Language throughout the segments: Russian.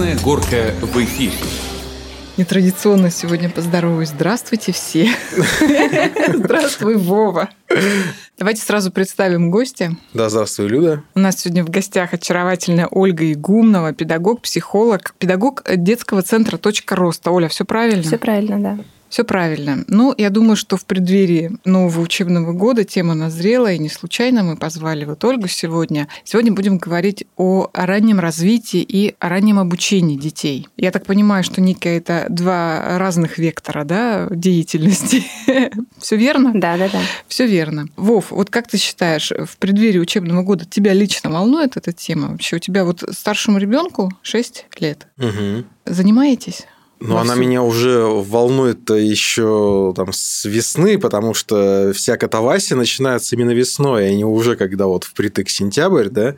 Красная горка в эфире. Нетрадиционно сегодня поздороваюсь. Здравствуйте все. Здравствуй, Вова. Давайте сразу представим гостя. Да, здравствуй, Люда. У нас сегодня в гостях очаровательная Ольга Игумнова, педагог, психолог, педагог детского центра «Точка роста». Оля, все правильно? Все правильно, да. Все правильно. Ну, я думаю, что в преддверии нового учебного года тема назрела, и не случайно мы позвали вот Ольгу сегодня. Сегодня будем говорить о раннем развитии и о раннем обучении детей. Я так понимаю, что Ника это два разных вектора, да, деятельности. Все верно? Да, да, да. Все верно. Вов, вот как ты считаешь, в преддверии учебного года тебя лично волнует эта тема? Вообще у тебя вот старшему ребенку 6 лет. Угу. Занимаетесь? Но она меня уже волнует еще там с весны, потому что вся катавасия начинается именно весной, а не уже когда вот впритык сентябрь, да.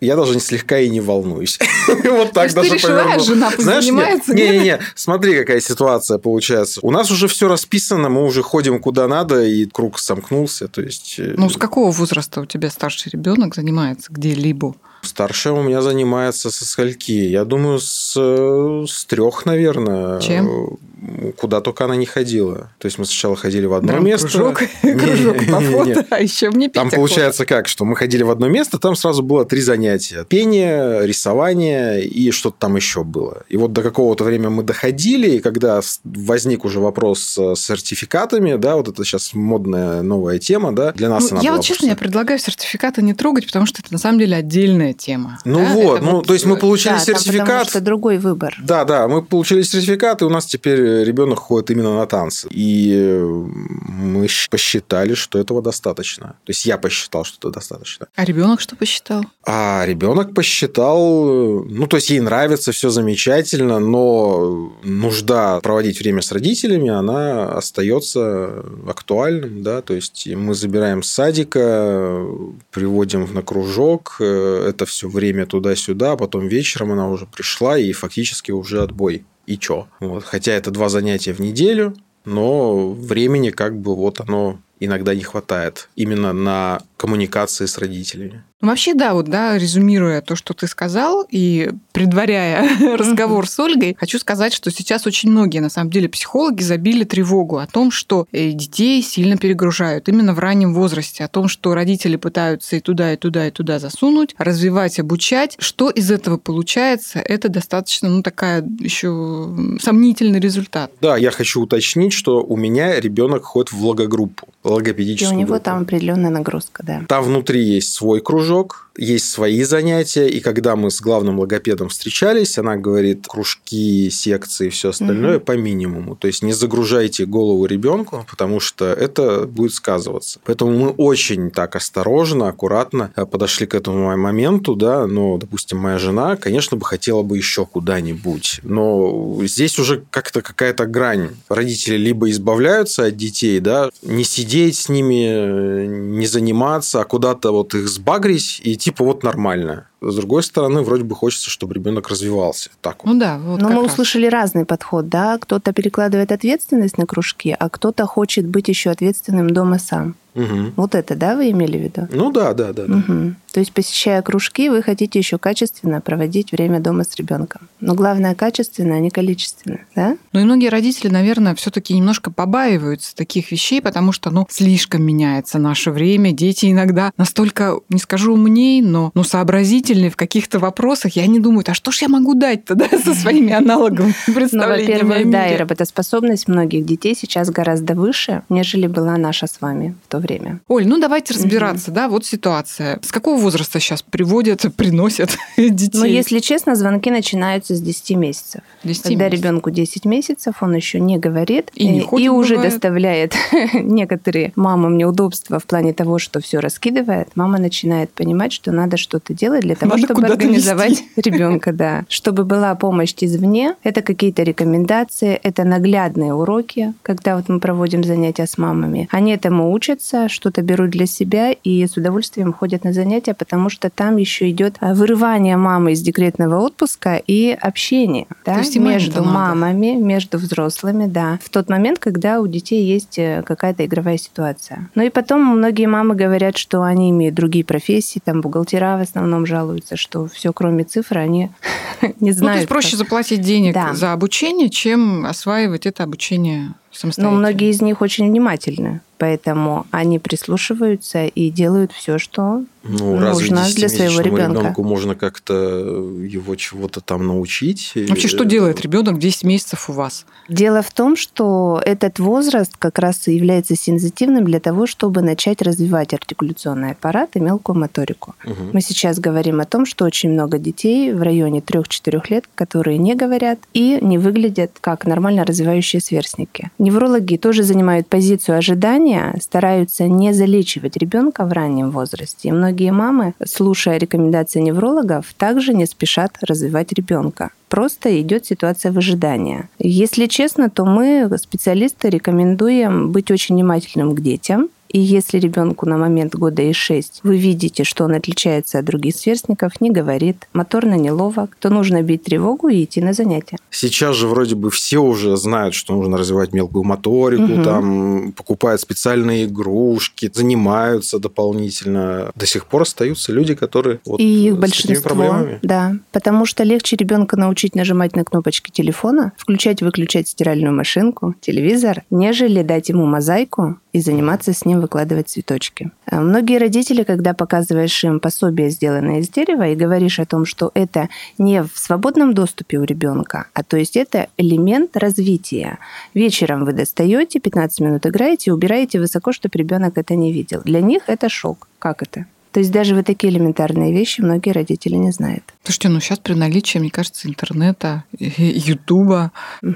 Я даже не слегка и не волнуюсь. Вот так даже жена занимается. Не-не-не, смотри, какая ситуация получается. У нас уже все расписано, мы уже ходим куда надо, и круг сомкнулся, то есть... Э, ну, с какого возраста у тебя старший ребенок занимается где-либо? Старшая у меня занимается со скольки? Я думаю, с, с трех, наверное. Чем? Куда только она не ходила. То есть мы сначала ходили в одно да, место. Кружок, кружок по фото, а еще мне Там получается как, что мы ходили в одно место, там сразу было три занятия. Пение, рисование и что-то там еще было. И вот до какого-то времени мы доходили, и когда возник уже вопрос с сертификатами, да, вот это сейчас модная новая тема, да, для нас ну, она Я вот честно, я предлагаю сертификаты не трогать, потому что это на самом деле отдельная тема. Ну да? вот, это ну вот... то есть мы получили да, сертификат. Там, потому что другой выбор. Да, да, мы получили сертификат, и у нас теперь ребенок ходит именно на танцы. И мы посчитали, что этого достаточно. То есть я посчитал, что это достаточно. А ребенок что посчитал? А ребенок посчитал, ну, то есть ей нравится, все замечательно, но нужда проводить время с родителями, она остается актуальным, да, то есть мы забираем с садика, приводим на кружок, это все время туда-сюда, а потом вечером она уже пришла и фактически уже отбой и чё. Вот. Хотя это два занятия в неделю, но времени как бы вот оно иногда не хватает именно на коммуникации с родителями. Вообще, да, вот, да, резюмируя то, что ты сказал, и предваряя разговор с Ольгой, хочу сказать, что сейчас очень многие, на самом деле, психологи забили тревогу о том, что э, детей сильно перегружают именно в раннем возрасте, о том, что родители пытаются и туда, и туда, и туда засунуть, развивать, обучать. Что из этого получается, это достаточно, ну, такая еще сомнительный результат. Да, я хочу уточнить, что у меня ребенок ходит в логогруппу, логопедическую И у него группу. там определенная нагрузка, да. Там внутри есть свой кружок, есть свои занятия, и когда мы с главным логопедом встречались, она говорит, кружки, секции, все остальное угу. по минимуму. То есть не загружайте голову ребенку, потому что это будет сказываться. Поэтому мы очень так осторожно, аккуратно э, подошли к этому моменту, да, но, допустим, моя жена, конечно, бы хотела бы еще куда-нибудь, но здесь уже как-то какая-то грань. Родители либо избавляются от детей, да, не сидеть с ними, э, не заниматься, а куда-то вот их сбагрить и идти типа вот нормально. С другой стороны, вроде бы хочется, чтобы ребенок развивался. Так вот. Ну да, вот Но мы раз. услышали разный подход, да. Кто-то перекладывает ответственность на кружки, а кто-то хочет быть еще ответственным дома сам. Угу. Вот это, да, вы имели в виду? Ну да, да, да. Угу. То есть, посещая кружки, вы хотите еще качественно проводить время дома с ребенком. Но главное качественно, а не количественно, да? Ну и многие родители, наверное, все-таки немножко побаиваются таких вещей, потому что, ну, слишком меняется наше время. Дети иногда настолько, не скажу умней, но ну, сообразительные в каких-то вопросах, и они думают, а что ж я могу дать-то, да, со своими аналоговыми представлениями Ну, во-первых, да, и работоспособность многих детей сейчас гораздо выше, нежели была наша с вами в то время. Оль, ну давайте разбираться, угу. да, вот ситуация. С какого возраста сейчас приводят, приносят детей? Ну, если честно, звонки начинаются с 10 месяцев. 10 Когда месяцев. ребенку 10 месяцев, он еще не говорит и, не и уже бывает. доставляет некоторые мамам неудобства в плане того, что все раскидывает. Мама начинает понимать, что надо что-то делать для того, Надо чтобы организовать ребенка, да. Чтобы была помощь извне, это какие-то рекомендации, это наглядные уроки, когда вот мы проводим занятия с мамами. Они этому учатся, что-то берут для себя и с удовольствием ходят на занятия, потому что там еще идет вырывание мамы из декретного отпуска и общение да, между маме-то надо. мамами, между взрослыми, да, в тот момент, когда у детей есть э, какая-то игровая ситуация. Ну и потом многие мамы говорят, что они имеют другие профессии, там бухгалтера в основном жалуются, что все кроме цифр они не Ну, то знают. есть проще как. заплатить денег Да. за обучение, чем осваивать это обучение Но самостоятельно. многие из них очень внимательны, поэтому они прислушиваются и делают все, что Ну, разве нужно для своего ребенка. ребенку можно как-то его чего-то там научить? Вообще, что делает ребенок 10 месяцев у вас? Дело в том, что этот возраст как раз и является сензитивным для того, чтобы начать развивать артикуляционный аппарат и мелкую моторику. Мгм. Мы сейчас говорим о том, что очень много детей в районе 3-4 лет, которые не говорят и не выглядят как нормально развивающие сверстники. Неврологи тоже занимают позицию ожидания, стараются не залечивать ребенка в раннем возрасте. И многие мамы, слушая рекомендации неврологов, также не спешат развивать ребенка. Просто идет ситуация выжидания. Если честно, то мы, специалисты, рекомендуем быть очень внимательным к детям, и если ребенку на момент года и 6 вы видите, что он отличается от других сверстников, не говорит, моторно неловок, то нужно бить тревогу и идти на занятия. Сейчас же вроде бы все уже знают, что нужно развивать мелкую моторику, Мгм. там покупают специальные игрушки, занимаются дополнительно. До сих пор остаются люди, которые вот и их большинство, проблемами. да, потому что легче ребенка научить нажимать на кнопочки телефона, включать-выключать стиральную машинку, телевизор, нежели дать ему мозаику и заниматься с ним выкладывать цветочки. А Многие родители, когда показываешь им пособие, сделанное из дерева, и говоришь о том, что это не в свободном доступе у ребенка, а то есть это элемент развития. Вечером вы достаете, 15 минут играете, убираете высоко, чтобы ребенок это не видел. Для них это шок. Как это? То есть даже вот такие элементарные вещи многие родители не знают. Слушайте, ну сейчас при наличии, мне кажется, интернета, Ютуба,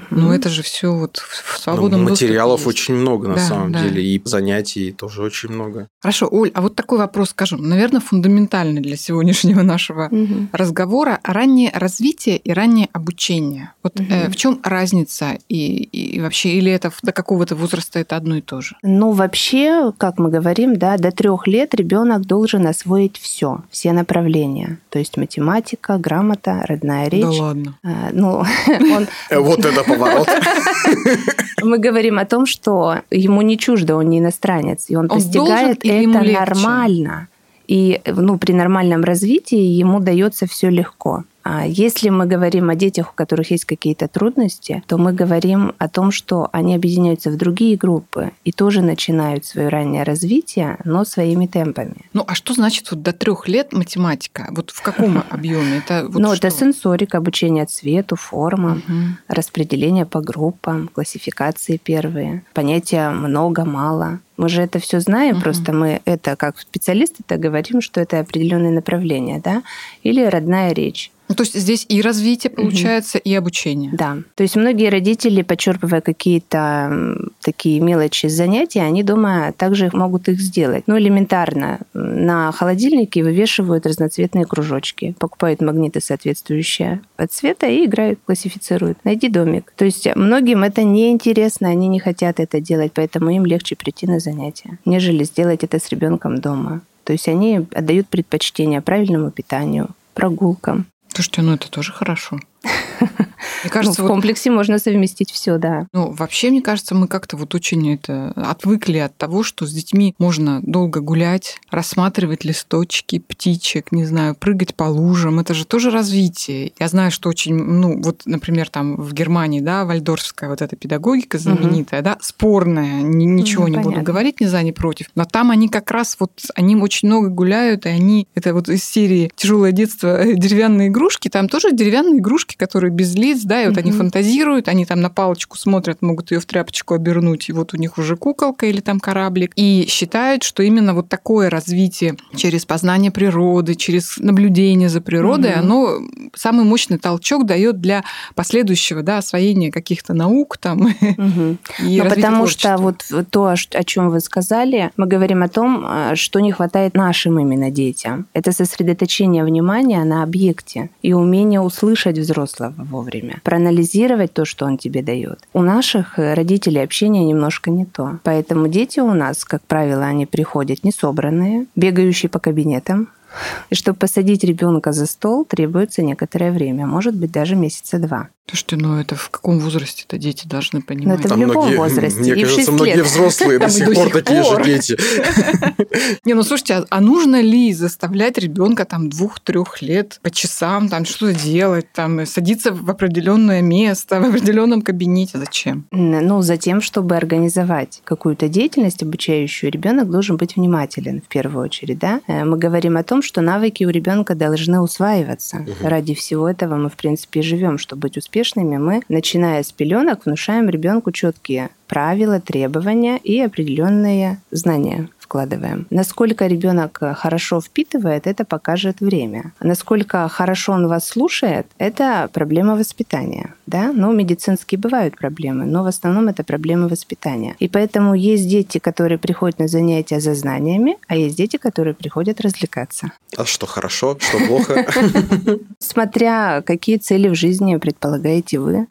ну это же все вот в Ну, свободном доступе материалов есть. очень много на Да, самом да. деле, и занятий тоже очень много. Хорошо, Оль, а вот такой вопрос, скажем, наверное, фундаментальный для сегодняшнего нашего разговора. Раннее развитие и раннее обучение. Вот Мгм. э, в чем разница? И, и вообще, или это до какого-то возраста это одно и то же? Ну, вообще, как мы говорим, да, до трех лет ребенок должен освоить все, все направления. То есть математика, грамота, родная речь. Да ладно. А, Ну, он, Э, Вот это поворот. мы говорим о том, что ему не чуждо, он не иностранец, и он, Он постигает это нормально. И ну, при нормальном развитии ему дается все легко. А если мы говорим о детях, у которых есть какие-то трудности, то мы говорим о том, что они объединяются в другие группы и тоже начинают свое раннее развитие, но своими темпами. Ну, а что значит вот до трех лет математика? Вот в каком объеме? Это вот ну, это что? сенсорика, обучение цвету, формам, Мгм. распределение по группам, классификации первые, понятия много, мало. Мы же это все знаем, Мгм. просто мы это как специалисты-то говорим, что это определенные направления, да, или родная речь. Ну, то есть здесь и развитие получается, и обучение. Да. То есть многие родители, подчерпывая какие-то такие мелочи с занятий, они дома также могут их сделать. Ну, элементарно. На холодильнике вывешивают разноцветные кружочки, покупают магниты соответствующие от цвета и играют, классифицируют. Найди домик. То есть многим это неинтересно, они не хотят это делать, поэтому им легче прийти на занятия, нежели сделать это с ребенком дома. То есть они отдают предпочтение правильному питанию, прогулкам. Слушайте, ну это тоже хорошо. Мне Ну, кажется, в вот комплексе можно совместить все, да. Ну, вообще, мне кажется, мы как-то вот очень это отвыкли от того, что с детьми можно долго гулять, рассматривать листочки, птичек, не знаю, прыгать по лужам. Это же тоже развитие. Я знаю, что очень, ну, вот, например, там в Германии, да, вальдорфская вот эта педагогика знаменитая, да, спорная, ни- ничего Ну, не буду понятно. говорить ни за, ни против. Но там они как раз вот, они очень много гуляют, и они, это вот из серии «Тяжелое детство. Деревянные игрушки», там тоже деревянные игрушки, которые без лиц, да, и вот они Мгм. фантазируют, они там на палочку смотрят, могут ее в тряпочку обернуть, и вот у них уже куколка или там кораблик, и считают, что именно вот такое развитие через познание природы, через наблюдение за природой, Мгм. оно самый мощный толчок дает для последующего, да, освоения каких-то наук там Мгм. и Ну, развития потому что творчества. вот то, о чем вы сказали, мы говорим о том, а, что не хватает нашим именно детям. Это сосредоточение внимания на объекте и умение услышать взрослого вовремя, проанализировать то, что он тебе дает. У наших э, родителей общение немножко не то. Поэтому дети у нас, как правило, они приходят несобранные, бегающие по кабинетам, и чтобы посадить ребенка за стол, требуется некоторое время, может быть, даже месяца два. Слушайте, ну это в каком возрасте-то дети должны понимать? Ну, это в любом многие, возрасте. Мне и в кажется, 6 многие лет. взрослые до сих пор такие же дети. Не, ну слушайте, а, а нужно ли заставлять ребенка там двух-трех лет по часам там что-то делать, там садиться в определенное место, в определенном кабинете? Зачем? Ну, за тем, чтобы организовать какую-то деятельность обучающую, ребенок должен быть внимателен в первую очередь. Да? Э, Мы говорим о том, что навыки у ребенка должны усваиваться. Ради всего этого мы, в принципе, и живем. Чтобы быть успешными, мы, начиная с пеленок, внушаем ребенку четкие правила, требования и определенные знания вкладываем. Насколько ребенок хорошо впитывает, это покажет время. Насколько хорошо он вас слушает, это проблема воспитания. Да? Ну, медицинские бывают проблемы, но в основном это проблемы воспитания. И поэтому есть дети, которые приходят на занятия за знаниями, а есть дети, которые приходят развлекаться. А что хорошо, что плохо? Смотря какие цели в жизни предполагаете вы.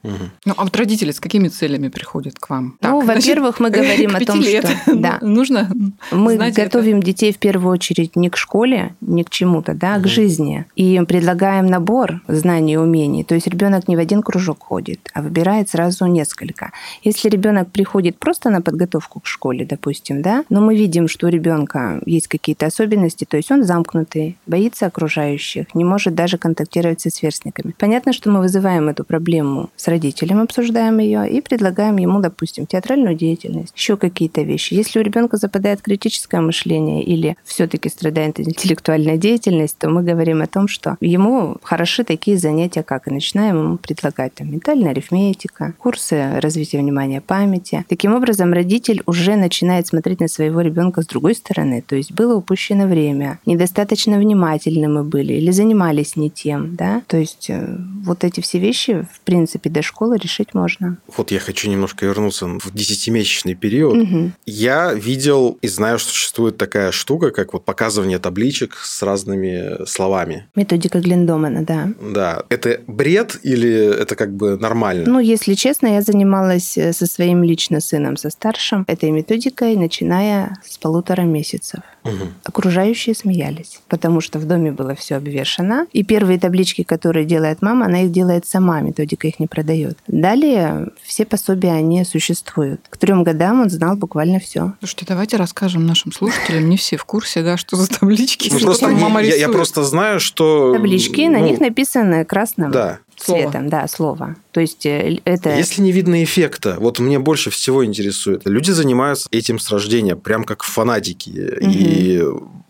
Ну, а вот родители с какими целями приходят к вам? Ну, во-первых, мы говорим к о том, что- да. нужно Мы знать это. готовим детей в первую очередь не к школе, не к чему-то, да, а к жизни. И предлагаем набор знаний и умений. То есть ребенок не в один кружок ходит, а выбирает сразу несколько. Если ребенок приходит просто на подготовку к школе, допустим, да, но мы видим, что у ребенка есть какие-то особенности, то есть он замкнутый, боится окружающих, не может даже контактировать со сверстниками. Понятно, что мы вызываем эту проблему с родителем, обсуждаем ее и предлагаем ему, допустим, театральную деятельность, еще какие-то вещи. Если у ребенка западает критическое мышление или все-таки страдает интеллектуальная деятельность, то мы говорим о том, что ему хороши такие занятия, как и начинаем ему предлагать там, ментальная арифметика, курсы развития внимания памяти. Таким образом, родитель уже начинает смотреть на своего ребенка с другой стороны. То есть было упущено время, недостаточно внимательны мы были или занимались не тем. Да? То есть э, вот эти все вещи, в принципе, до школы решить можно. Вот я хочу немножко вернуться в десятимесячный период. Мгм. Я видел и знаю, что существует такая штука, как вот показывание табличек с разными словами. Методика Глендомана, да. Да, это бред или это как бы нормально? Ну, если честно, я занималась э, со своим лично сыном, со старшим, этой методикой, начиная с полутора месяцев. Мгм. Окружающие смеялись, потому что в доме было все обвешано. И первые таблички, которые делает мама, она их делает сама, методика их не продает. Далее все пособия, они существуют. К трем годам он знал буквально все. Слушайте, давайте расскажем нашим слушателям, не все в курсе, да, что за таблички, Ну, что просто мама я, я просто знаю, что... Таблички, на ну, них написано красным Да. Цветом, да, слово. То есть э, это... Если не видно эффекта, вот мне больше всего интересует. Люди занимаются этим с рождения, прям как фанатики. И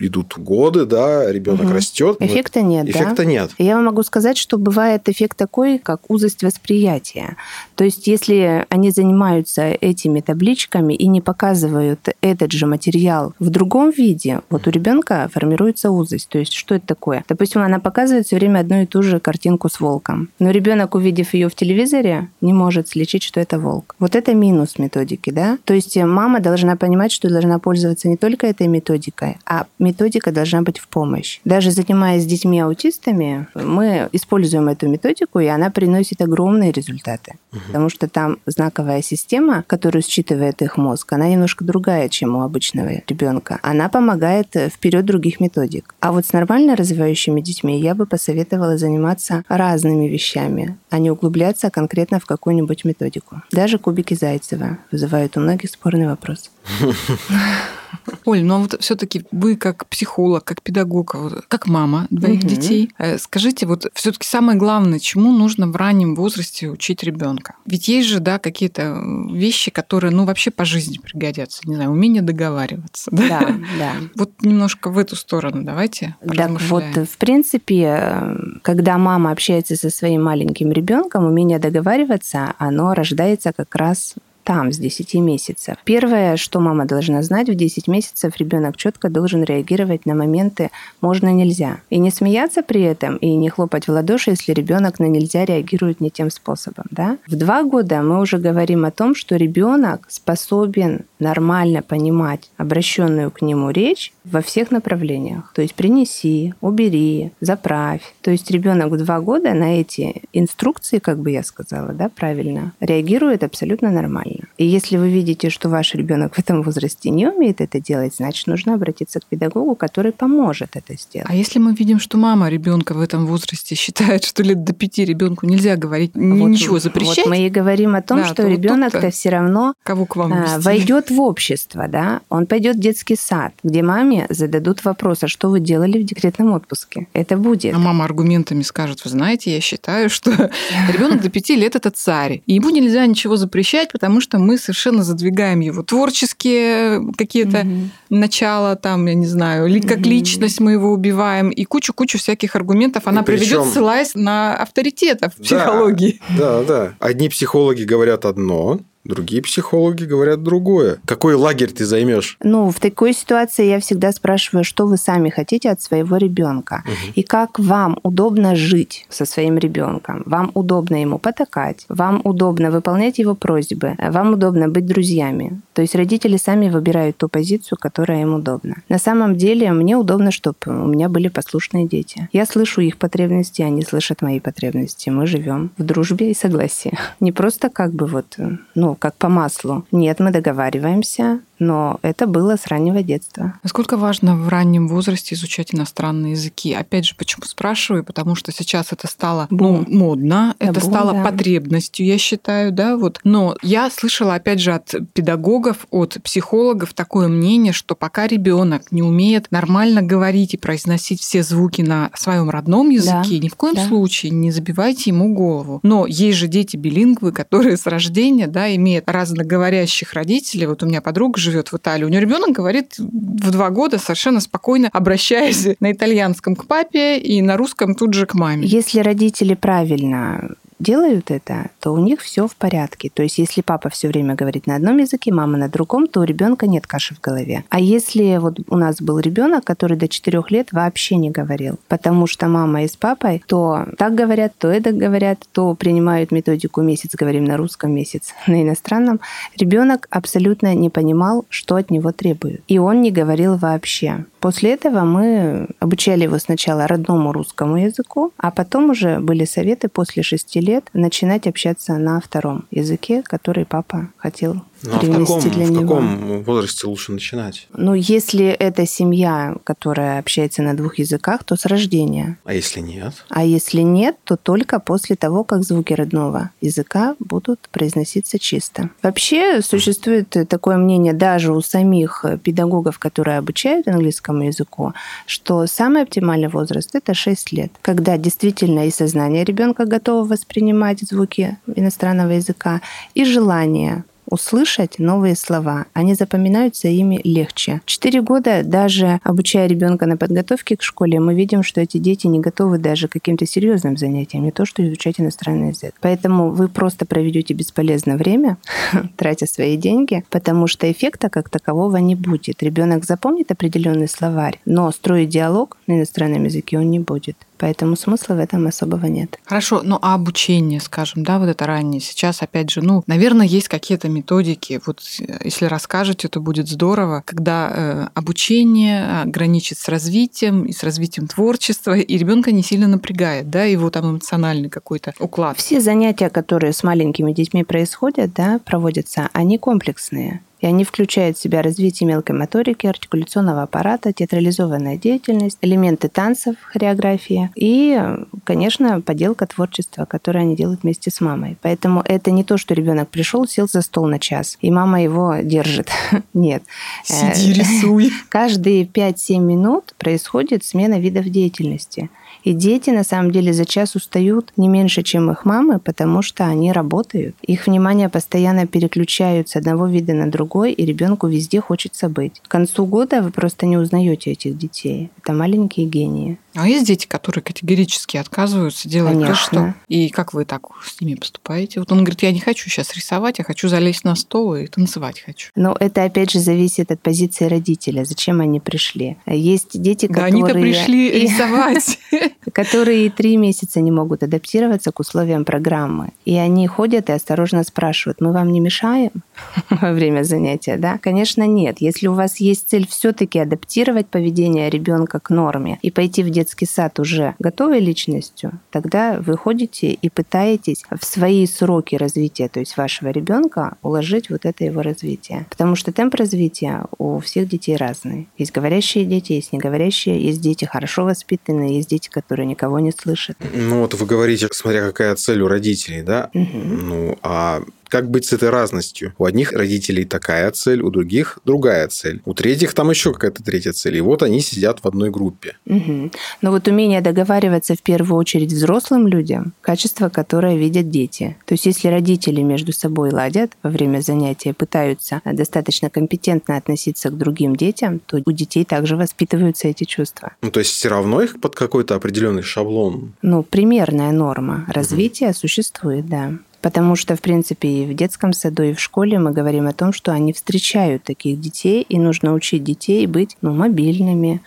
идут годы, да, ребенок Мгм. растет. Эффекта нет, да? Эффекта нет. Я вам могу сказать, что бывает эффект такой, как узость восприятия. То есть, если они занимаются этими табличками и не показывают этот же материал в другом виде, вот у ребенка формируется узость. То есть, что это такое? Допустим, она показывает все время одну и ту же картинку с волком. Но ребенок, увидев ее в телевизоре, не может сличить, что это волк. Вот это минус методики, да? То есть, мама должна понимать, что должна пользоваться не только этой методикой, а методика должна быть в помощь. Даже занимаясь с детьми-аутистами, мы используем эту методику, и она приносит огромные результаты. Потому что там знаковая система, которую считывает их мозг, она немножко другая, чем у обычного ребенка. Она помогает э, вперед других методик. А вот с нормально развивающими детьми я бы посоветовала заниматься разными вещами, а не углубляться конкретно в какую-нибудь методику. Даже кубики Зайцева вызывают у многих спорный вопрос. Оль, ну а вот все-таки вы как психолог, как педагог, вот как мама двоих Мгм. детей, э, скажите, вот все-таки самое главное, чему нужно в раннем возрасте учить ребенка? Ведь есть же, да, какие-то э, вещи, которые, ну, вообще по жизни пригодятся. Не знаю, умение договариваться. Да? Да, да. Вот немножко в эту сторону давайте. Так вот, поразмышляем. в принципе, э, когда мама общается со своим маленьким ребенком, умение договариваться, оно рождается как раз там, с 10 месяцев. Первое, что мама должна знать, в 10 месяцев ребенок четко должен реагировать на моменты можно-нельзя. И не смеяться при этом, и не хлопать в ладоши, если ребенок на нельзя реагирует не тем способом. Да? В два года мы уже говорим о том, что ребенок способен нормально понимать обращенную к нему речь во всех направлениях. То есть принеси, убери, заправь. То есть ребенок в два года на эти инструкции, как бы я сказала, да, правильно, реагирует абсолютно нормально. Неправильно. И если вы видите, что ваш ребенок в этом возрасте не умеет это делать, значит, нужно обратиться к педагогу, который поможет это сделать. А если мы видим, что мама ребенка в этом возрасте считает, что лет до пяти ребенку нельзя говорить вот, ничего запрещать? Вот мы и говорим о том, да, что ребенок-то все равно кого к вам а, войдет в общество, да, он пойдет в детский сад, где маме зададут вопрос, а что вы делали в декретном отпуске? Это будет. А мама аргументами скажет, вы знаете, я считаю, что ребенок до пяти лет это царь, и ему нельзя ничего запрещать, потому что мы совершенно задвигаем его творческие какие-то начала, там, я не знаю, ли как личность мы его убиваем, и кучу-кучу всяких аргументов она приведет, ссылаясь на авторитетов психологии. Да, да. Одни психологи говорят одно, Другие психологи говорят другое. Какой лагерь ты займешь? Ну, в такой ситуации я всегда спрашиваю, что вы сами хотите от своего ребенка угу. и как вам удобно жить со своим ребенком. Вам удобно ему потакать, вам удобно выполнять его просьбы, вам удобно быть друзьями. То есть родители сами выбирают ту позицию, которая им удобна. На самом деле мне удобно, чтобы у меня были послушные дети. Я слышу их потребности, они слышат мои потребности. Мы живем в дружбе и согласии. Не просто как бы вот, ну, как по маслу. Нет, мы договариваемся, но это было с раннего детства. Насколько важно в раннем возрасте изучать иностранные языки? Опять же, почему спрашиваю? Потому что сейчас это стало ну, модно, это бум, стало да. потребностью, я считаю, да, вот. Но я слышала, опять же, от педагогов, от психологов такое мнение, что пока ребенок не умеет нормально говорить и произносить все звуки на своем родном языке, да, ни в коем да. случае не забивайте ему голову. Но есть же дети билингвы, которые с рождения, да, имеют разноговорящих родителей. Вот у меня подруга живет живет в Италии. У нее ребенок говорит в два года совершенно спокойно, обращаясь на итальянском к папе и на русском тут же к маме. Если родители правильно делают это, то у них все в порядке. То есть, если папа все время говорит на одном языке, мама на другом, то у ребенка нет каши в голове. А если вот у нас был ребенок, который до 4 лет вообще не говорил, потому что мама и с папой то так говорят, то это говорят, то принимают методику месяц говорим на русском, месяц на иностранном, ребенок абсолютно не понимал, что от него требуют. И он не говорил вообще. После этого мы обучали его сначала родному русскому языку, а потом уже были советы после шести лет начинать общаться на втором языке, который папа хотел ну, а в каком, для в него. каком возрасте лучше начинать? Ну, если это семья, которая общается на двух языках, то с рождения. А если нет? А если нет, то только после того, как звуки родного языка будут произноситься чисто. Вообще существует такое мнение даже у самих педагогов, которые обучают английскому языку, что самый оптимальный возраст это 6 лет, когда действительно и сознание ребенка готово воспринимать звуки иностранного языка, и желание услышать новые слова. Они запоминаются ими легче. Четыре года, даже обучая ребенка на подготовке к школе, мы видим, что эти дети не готовы даже к каким-то серьезным занятиям, не то что изучать иностранный язык. Поэтому вы просто проведете бесполезное время, тратя свои деньги, потому что эффекта как такового не будет. Ребенок запомнит определенный словарь, но строить диалог на иностранном языке он не будет. Поэтому смысла в этом особого нет. Хорошо, ну а обучение, скажем, да, вот это раннее. Сейчас, опять же, ну, наверное, есть какие-то методики. Вот если расскажете, то будет здорово, когда э, обучение граничит с развитием и с развитием творчества, и ребенка не сильно напрягает, да, его там эмоциональный какой-то уклад. Все занятия, которые с маленькими детьми происходят, да, проводятся, они комплексные и они включают в себя развитие мелкой моторики, артикуляционного аппарата, театрализованная деятельность, элементы танцев, хореография и, конечно, поделка творчества, которое они делают вместе с мамой. Поэтому это не то, что ребенок пришел, сел за стол на час, и мама его держит. Нет. Сиди, рисуй. Каждые 5-7 минут происходит смена видов деятельности. И дети на самом деле за час устают не меньше, чем их мамы, потому что они работают. Их внимание постоянно переключают с одного вида на другой, и ребенку везде хочется быть. К концу года вы просто не узнаете этих детей. Это маленькие гении. А есть дети, которые категорически отказываются делать Конечно. то, что... И как вы так с ними поступаете? Вот он говорит, я не хочу сейчас рисовать, я хочу залезть на стол и танцевать хочу. Но это, опять же, зависит от позиции родителя. Зачем они пришли? Есть дети, да которые... они-то пришли рисовать. которые три месяца не могут адаптироваться к условиям программы. И они ходят и осторожно спрашивают, мы вам не мешаем во время занятия, да? Конечно, нет. Если у вас есть цель все-таки адаптировать поведение ребенка к норме и пойти в детский сад уже готовой личностью, тогда вы ходите и пытаетесь в свои сроки развития, то есть вашего ребенка, уложить вот это его развитие. Потому что темп развития у всех детей разный. Есть говорящие дети, есть неговорящие, есть дети хорошо воспитанные, есть дети, которые никого не слышат. Ну вот вы говорите, смотря какая цель у родителей, да? Угу. Ну, а как быть с этой разностью? У одних родителей такая цель, у других другая цель. У третьих там еще какая-то третья цель. И вот они сидят в одной группе. Угу. Но вот умение договариваться в первую очередь взрослым людям, качество, которое видят дети. То есть если родители между собой ладят во время занятия, пытаются достаточно компетентно относиться к другим детям, то у детей также воспитываются эти чувства. Ну, то есть все равно их под какой-то определенный шаблон? Ну, примерная норма развития угу. существует, да. Потому что, в принципе, и в детском саду, и в школе мы говорим о том, что они встречают таких детей, и нужно учить детей быть ну, мобильными,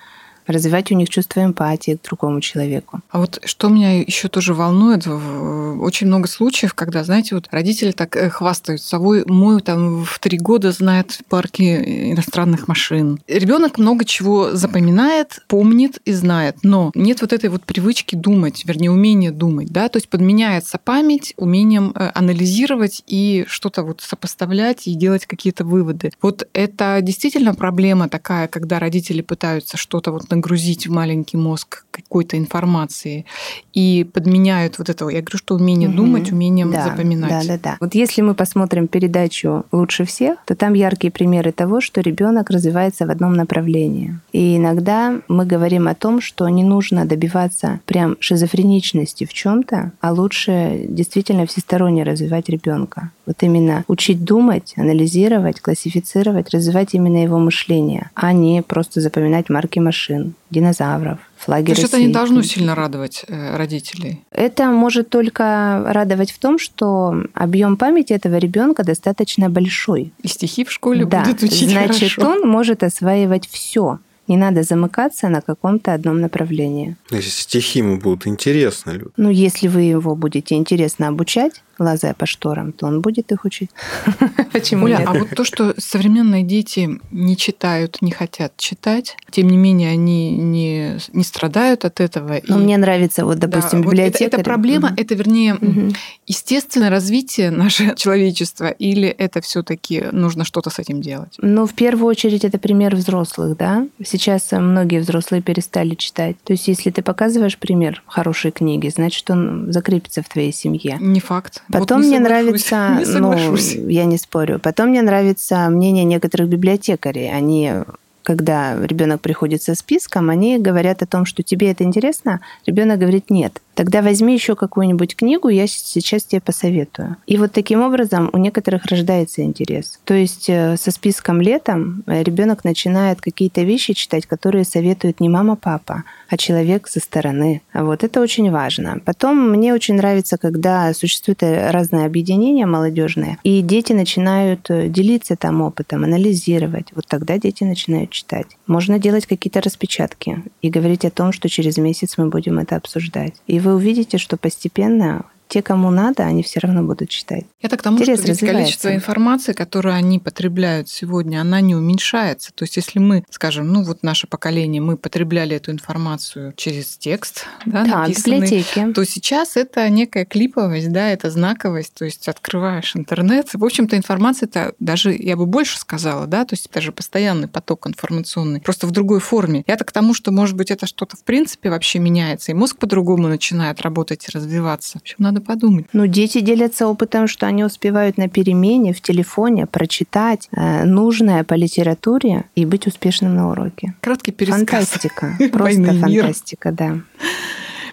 развивать у них чувство эмпатии к другому человеку. А вот что меня еще тоже волнует, очень много случаев, когда, знаете, вот родители так э, хвастаются собой, мой там в три года знает парки иностранных машин. Ребенок много чего запоминает, помнит и знает, но нет вот этой вот привычки думать, вернее, умения думать, да, то есть подменяется память умением э, анализировать и что-то вот сопоставлять и делать какие-то выводы. Вот это действительно проблема такая, когда родители пытаются что-то вот нагрузить в маленький мозг какой-то информации и подменяют вот этого. Я говорю, что умение угу. думать, умением да, запоминать. Да, да, да. Вот если мы посмотрим передачу «Лучше всех», то там яркие примеры того, что ребенок развивается в одном направлении. И иногда мы говорим о том, что не нужно добиваться прям шизофреничности в чем-то, а лучше действительно всесторонне развивать ребенка. Вот именно учить думать, анализировать, классифицировать, развивать именно его мышление, а не просто запоминать марки машин, динозавров, флаги То есть России. это не должно сильно радовать э, родителей? Это может только радовать в том, что объем памяти этого ребенка достаточно большой. И стихи в школе да, будет учить Значит, хорошо. он может осваивать все. Не надо замыкаться на каком-то одном направлении. Если стихи ему будут интересны. Ну, если вы его будете интересно обучать, лазая по шторам, то он будет их учить. Почему Оля, нет? а вот то, что современные дети не читают, не хотят читать, тем не менее они не, не страдают от этого. Но и... мне нравится, вот, допустим, да, библиотека. Вот это, это проблема, угу. это, вернее, угу. естественное развитие нашего человечества, или это все таки нужно что-то с этим делать? Ну, в первую очередь, это пример взрослых, да. Сейчас многие взрослые перестали читать. То есть, если ты показываешь пример хорошей книги, значит, он закрепится в твоей семье. Не факт. Потом вот мне нравится, не ну, я не спорю. Потом мне нравится мнение некоторых библиотекарей. Они когда ребенок приходит со списком, они говорят о том, что тебе это интересно, ребенок говорит нет. Тогда возьми еще какую-нибудь книгу, я сейчас тебе посоветую. И вот таким образом у некоторых рождается интерес. То есть э, со списком летом э, ребенок начинает какие-то вещи читать, которые советуют не мама, папа, а человек со стороны. Вот это очень важно. Потом мне очень нравится, когда существуют э, разные объединения молодежные, и дети начинают делиться там опытом, анализировать. Вот тогда дети начинают читать. Можно делать какие-то распечатки и говорить о том, что через месяц мы будем это обсуждать. И вы увидите, что постепенно те, кому надо, они все равно будут читать. Это к тому, Интерес что ведь количество информации, которую они потребляют сегодня, она не уменьшается. То есть если мы, скажем, ну вот наше поколение, мы потребляли эту информацию через текст, да, да написанный, библиотеки. то сейчас это некая клиповость, да, это знаковость. То есть открываешь интернет. В общем-то, информация это даже, я бы больше сказала, да, то есть даже постоянный поток информационный, просто в другой форме. Я так к тому, что, может быть, это что-то в принципе вообще меняется, и мозг по-другому начинает работать и развиваться. В общем, надо надо подумать. Ну, дети делятся опытом, что они успевают на перемене в телефоне прочитать э, нужное по литературе и быть успешным на уроке. Краткий пересказ. Фантастика. Просто фантастика, да.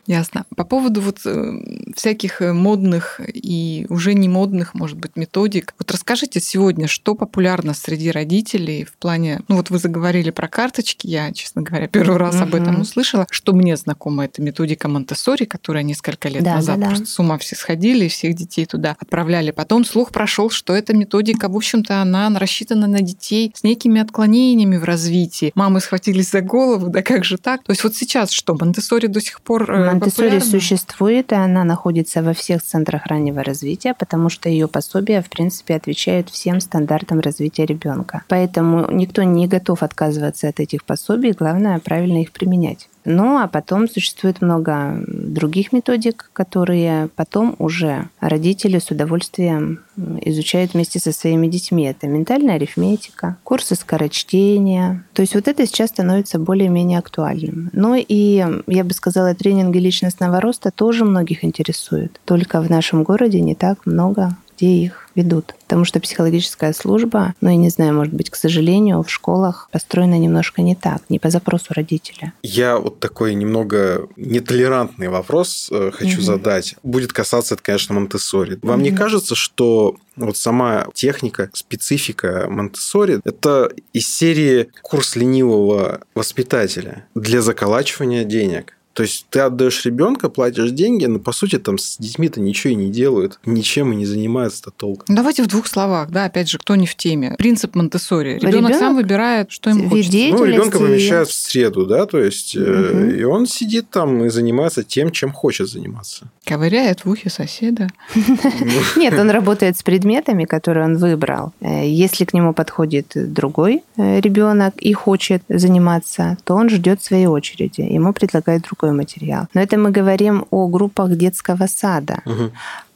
Ясно. По поводу вот э, всяких э, модных и уже не модных, может быть, методик. Вот расскажите сегодня, что популярно среди родителей в плане... Ну вот вы заговорили про карточки, я, честно говоря, первый раз об этом услышала, что мне знакома эта методика монте которая несколько лет Да, назад да, да. просто с ума все сходили, и всех детей туда отправляли. Потом слух прошел, что эта методика, в общем-то, она рассчитана на детей с некими отклонениями в развитии. Мамы схватились за голову, да как же так? То есть вот сейчас что, монте до сих пор монте популярна? существует, и она находится во всех центрах раннего развития, потому что ее пособия, в принципе, отвечают всем стандартам развития ребенка. Поэтому никто не готов отказываться от этих пособий, главное правильно их применять. Ну, а потом существует много других методик, которые потом уже родители с удовольствием изучают вместе со своими детьми. Это ментальная арифметика, курсы скорочтения. То есть вот это сейчас становится более-менее актуальным. Ну и, я бы сказала, тренинги личностного роста тоже многих интересуют. Только в нашем городе не так много где их ведут. Потому что психологическая служба, ну, я не знаю, может быть, к сожалению, в школах построена немножко не так, не по запросу родителя. Я вот такой немного нетолерантный вопрос э, хочу Мгм. задать. Будет касаться, это, конечно, монте Вам не Мгм. кажется, что вот сама техника, специфика монте это из серии курс ленивого воспитателя для заколачивания денег? То есть ты отдаешь ребенка, платишь деньги, но по сути там с детьми-то ничего и не делают, ничем и не занимаются-то толком. Ну, Давайте в двух словах, да, опять же, кто не в теме. Принцип монте Ребенок Ребенок сам выбирает, что ему хочется. Ну, ребенка помещают в среду, да, то есть, Мгм. и он сидит там и занимается тем, чем хочет заниматься. Ковыряет в ухе соседа. Нет, он работает с предметами, которые он выбрал. Э, Если к нему подходит другой ребенок и хочет заниматься, то он ждет своей очереди. Ему предлагают другой материал. Но это мы говорим о группах детского сада.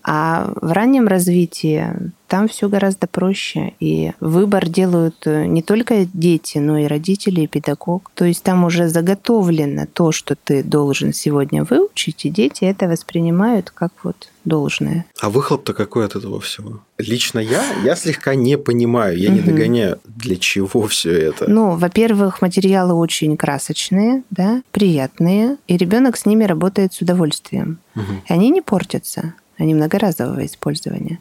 А в раннем развитии там все гораздо проще. И выбор делают э, не только дети, но и родители, и педагог. То есть там уже заготовлено то, что ты должен сегодня выучить, и дети это воспринимают как вот должное. А выхлоп-то какой от этого всего? Лично я, я слегка не понимаю, я не догоняю, для чего все это. Ну, во-первых, материалы очень красочные, да, приятные, и ребенок с ними работает с удовольствием. И они не портятся, они многоразового использования.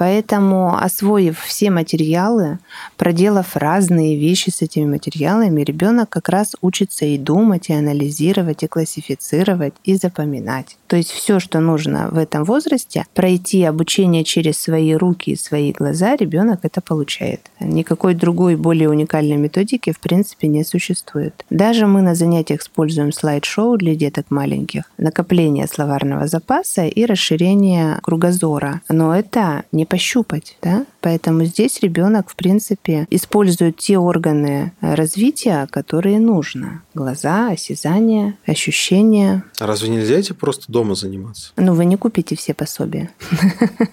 Поэтому, освоив все материалы, проделав разные вещи с этими материалами, ребенок как раз учится и думать, и анализировать, и классифицировать, и запоминать. То есть все, что нужно в этом возрасте, пройти обучение через свои руки и свои глаза, ребенок это получает. Никакой другой более уникальной методики в принципе не существует. Даже мы на занятиях используем слайд-шоу для деток маленьких, накопление словарного запаса и расширение кругозора. Но это не пощупать, да? Поэтому здесь ребенок, в принципе, использует те органы э, развития, которые нужно. Глаза, осязание, ощущения. А разве нельзя этим просто дома заниматься? Ну, вы не купите все пособия.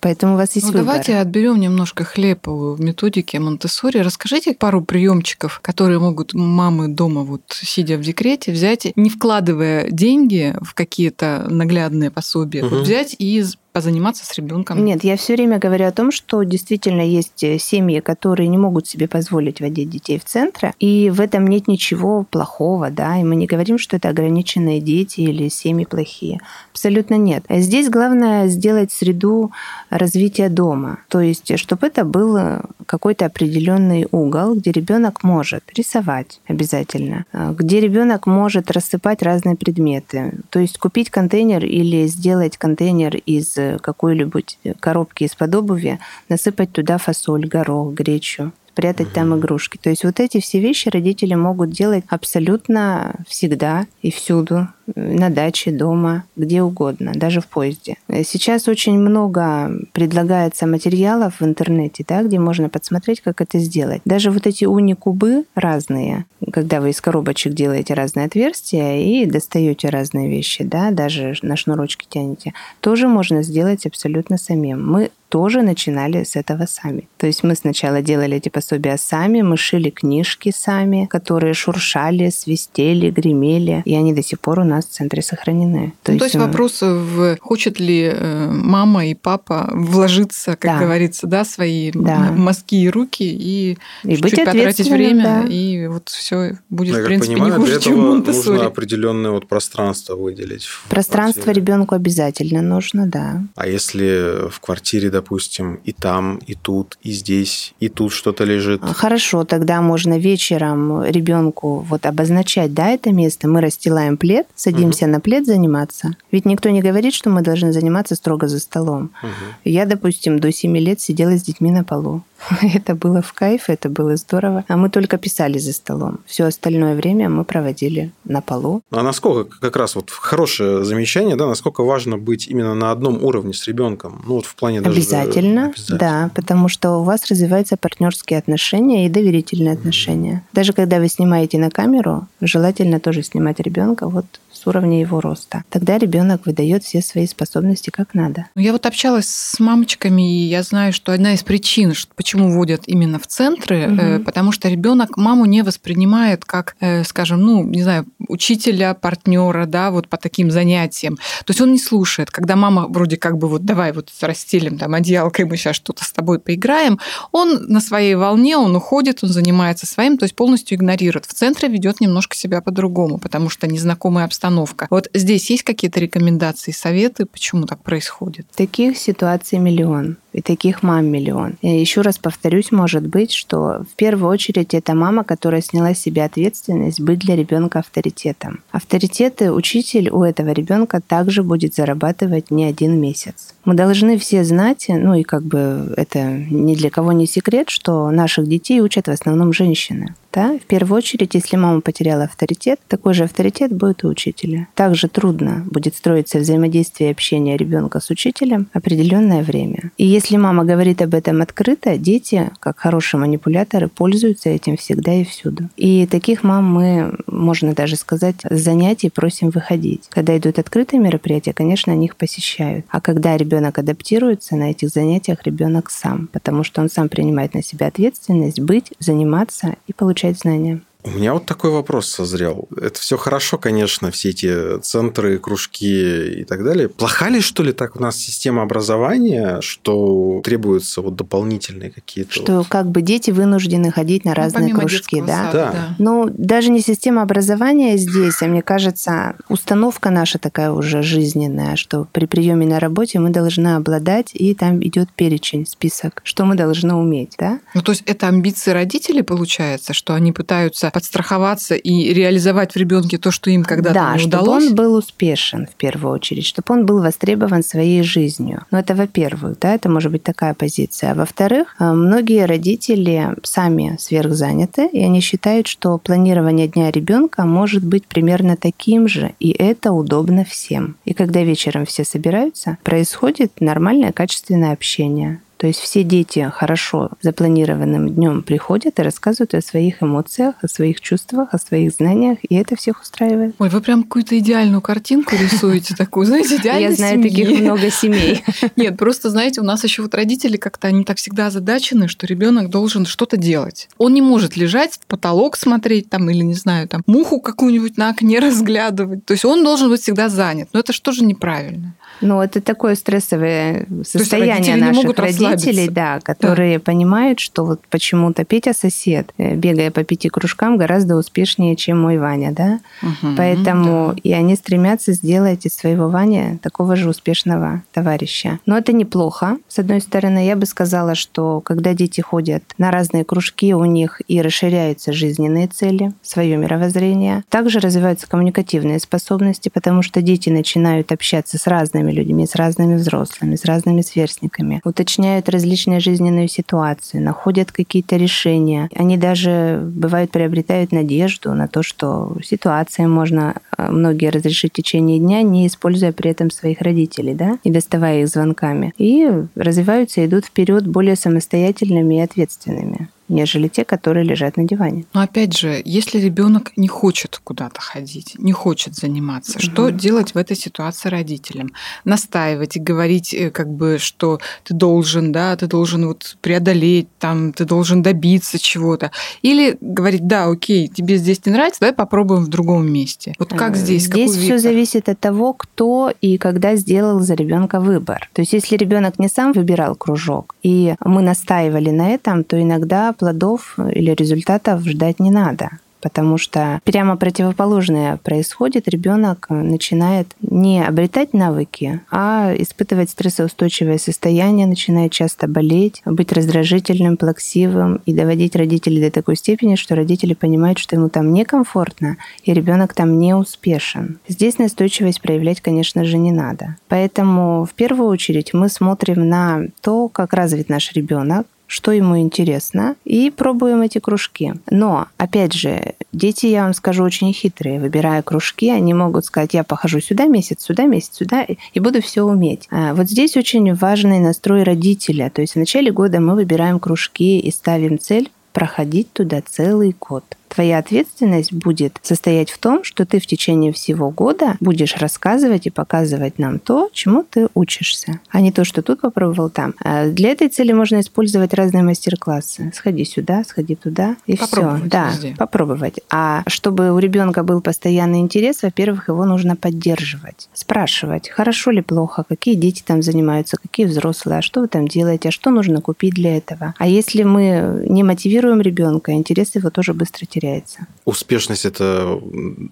Поэтому у вас есть Ну, выбор. давайте отберем немножко хлеба в методике монте Расскажите пару приемчиков, которые могут мамы дома, вот сидя в декрете, взять, не вкладывая деньги в какие-то наглядные пособия, Мгм. вот взять и позаниматься с ребенком. Нет, я все время говорю о том, что действительно есть э, семьи, которые не могут себе позволить водить детей в центры, и в этом нет ничего плохого, да, и мы не говорим, что это ограниченные дети или семьи плохие. Абсолютно нет. Здесь главное сделать среду развития дома, то есть чтобы это был э, какой-то определенный угол, где ребенок может рисовать обязательно, э, где ребенок может рассыпать разные предметы, то есть купить контейнер или сделать контейнер из какой-либо коробки из-под обуви, насыпать туда фасоль, горох, гречу, спрятать там игрушки. То есть вот эти все вещи родители могут делать абсолютно всегда и всюду, на даче, дома, где угодно, даже в поезде. Сейчас очень много предлагается материалов в интернете, да, где можно подсмотреть, как это сделать. Даже вот эти уни-кубы разные, когда вы из коробочек делаете разные отверстия и достаете разные вещи, да, даже на шнурочки тянете, тоже можно сделать абсолютно самим. Мы тоже начинали с этого сами. То есть мы сначала делали эти пособия сами, мы шили книжки сами, которые шуршали, свистели, гремели, и они до сих пор у нас нас в центре сохранены. То, ну, есть, то есть вопрос в хочет ли э, мама и папа вложиться, как да. говорится, да, свои да. мозги и руки и, и чуть-чуть потратить время, да. и вот все будет, Я в принципе, понимаю, не хуже, для чем этого нужно определенное вот пространство выделить. Пространство ребенку обязательно нужно, да. А если в квартире, допустим, и там, и тут, и здесь, и тут что-то лежит? Хорошо, тогда можно вечером ребенку вот обозначать, да, это место. Мы расстилаем плед, садимся угу. на плед заниматься. Ведь никто не говорит, что мы должны заниматься строго за столом. Угу. Я, допустим, до 7 лет сидела с детьми на полу. Это было в кайф, это было здорово. А мы только писали за столом. Все остальное время мы проводили на полу. А насколько, как раз вот хорошее замечание, да, насколько важно быть именно на одном уровне с ребенком? Ну вот в плане даже... Обязательно, обязательно. да, потому что у вас развиваются партнерские отношения и доверительные отношения. Даже когда вы снимаете на камеру, желательно тоже снимать ребенка вот с уровня его роста. Тогда ребенок выдает все свои способности как надо. Ну, я вот общалась с мамочками, и я знаю, что одна из причин, почему вводят именно в центры, угу. потому что ребенок маму не воспринимает как, э, скажем, ну, не знаю, учителя, партнера, да, вот по таким занятиям. То есть он не слушает, когда мама вроде как бы вот давай вот расстелим там одеялкой, мы сейчас что-то с тобой поиграем, он на своей волне, он уходит, он занимается своим, то есть полностью игнорирует. В центре ведет немножко себя по-другому, потому что незнакомая обстановка обстановка. Вот здесь есть какие-то рекомендации, советы, почему так происходит? Таких ситуаций миллион. И таких мам миллион. Я еще раз повторюсь, может быть, что в первую очередь это мама, которая сняла с себя ответственность быть для ребенка авторитетом. Авторитеты учитель у этого ребенка также будет зарабатывать не один месяц. Мы должны все знать, ну и как бы это ни для кого не секрет, что наших детей учат в основном женщины. Да? В первую очередь, если мама потеряла авторитет, такой же авторитет будет у учителя. Также трудно будет строиться взаимодействие и общение ребенка с учителем определенное время. И если мама говорит об этом открыто, дети, как хорошие манипуляторы, пользуются этим всегда и всюду. И таких мам мы, можно даже сказать, с занятий просим выходить. Когда идут открытые мероприятия, конечно, они их посещают. А когда ребенок адаптируется, на этих занятиях ребенок сам, потому что он сам принимает на себя ответственность быть, заниматься и получать знания. У меня вот такой вопрос созрел. Это все хорошо, конечно, все эти центры, кружки и так далее. Плоха ли, что ли, так у нас система образования, что требуются вот дополнительные какие-то... Что вот... как бы дети вынуждены ходить на ну, разные кружки, да? Сада, да? Ну, даже не система образования здесь, а мне кажется, установка наша такая уже жизненная, что при приеме на работе мы должны обладать, и там идет перечень, список, что мы должны уметь, да? Ну, то есть это амбиции родителей, получается, что они пытаются подстраховаться и реализовать в ребенке то, что им когда-то да, не удалось. чтобы он был успешен в первую очередь, чтобы он был востребован своей жизнью. Ну, это во-первых, да, это может быть такая позиция. А во-вторых, э, многие родители сами сверхзаняты, и они считают, что планирование дня ребенка может быть примерно таким же, и это удобно всем. И когда вечером все собираются, происходит нормальное качественное общение. То есть все дети хорошо запланированным днем приходят и рассказывают о своих эмоциях, о своих чувствах, о своих знаниях, и это всех устраивает. Ой, вы прям какую-то идеальную картинку рисуете такую, знаете, идеальной Я знаю таких много семей. Нет, просто, знаете, у нас еще вот родители как-то, они так всегда озадачены, что ребенок должен что-то делать. Он не может лежать в потолок смотреть там или, не знаю, там, муху какую-нибудь на окне разглядывать. То есть он должен быть всегда занят. Но это же неправильно? Ну, это такое стрессовое состояние наших родителей, да, которые да. понимают, что вот почему-то Петя сосед, э, бегая по пяти кружкам, гораздо успешнее, чем мой Ваня, да. Угу, Поэтому да. и они стремятся сделать из своего Ваня такого же успешного товарища. Но это неплохо. С одной стороны, я бы сказала, что когда дети ходят на разные кружки, у них и расширяются жизненные цели, свое мировоззрение. Также развиваются коммуникативные способности, потому что дети начинают общаться с разными разными людьми, с разными взрослыми, с разными сверстниками, уточняют различные жизненные ситуации, находят какие-то решения. Они даже, бывают, приобретают надежду на то, что ситуации можно э, многие разрешить в течение дня, не используя при этом своих родителей, да, и доставая их звонками. И развиваются, идут вперед более самостоятельными и ответственными. Нежели те, которые лежат на диване. Но опять же, если ребенок не хочет куда-то ходить, не хочет заниматься, угу. что делать в этой ситуации родителям? Настаивать и говорить, э, как бы, что ты должен, да, ты должен вот преодолеть, там, ты должен добиться чего-то. Или говорить, да, окей, тебе здесь не нравится, давай попробуем в другом месте. Вот как э, здесь? Здесь все зависит от того, кто и когда сделал за ребенка выбор. То есть, если ребенок не сам выбирал кружок, и мы настаивали на этом, то иногда плодов или результатов ждать не надо потому что прямо противоположное происходит. Ребенок начинает не обретать навыки, а испытывать стрессоустойчивое состояние, начинает часто болеть, быть раздражительным, плаксивым и доводить родителей до такой степени, что родители понимают, что ему там некомфортно, и ребенок там не успешен. Здесь настойчивость проявлять, конечно же, не надо. Поэтому в первую очередь мы смотрим на то, как развит наш ребенок, что ему интересно, и пробуем эти кружки. Но, опять же, дети, я вам скажу, очень хитрые. Выбирая кружки, они могут сказать, я похожу сюда месяц, сюда месяц, сюда, и буду все уметь. А вот здесь очень важный настрой родителя. То есть в начале года мы выбираем кружки и ставим цель проходить туда целый год твоя ответственность будет состоять в том, что ты в течение всего года будешь рассказывать и показывать нам то, чему ты учишься, а не то, что тут попробовал там. А для этой цели можно использовать разные мастер-классы. Сходи сюда, сходи туда, и все. Да, везде. попробовать. А чтобы у ребенка был постоянный интерес, во-первых, его нужно поддерживать, спрашивать, хорошо ли плохо, какие дети там занимаются, какие взрослые, а что вы там делаете, а что нужно купить для этого. А если мы не мотивируем ребенка, интерес его тоже быстро теряется теряется. Успешность – это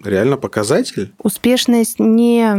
реально показатель? Успешность не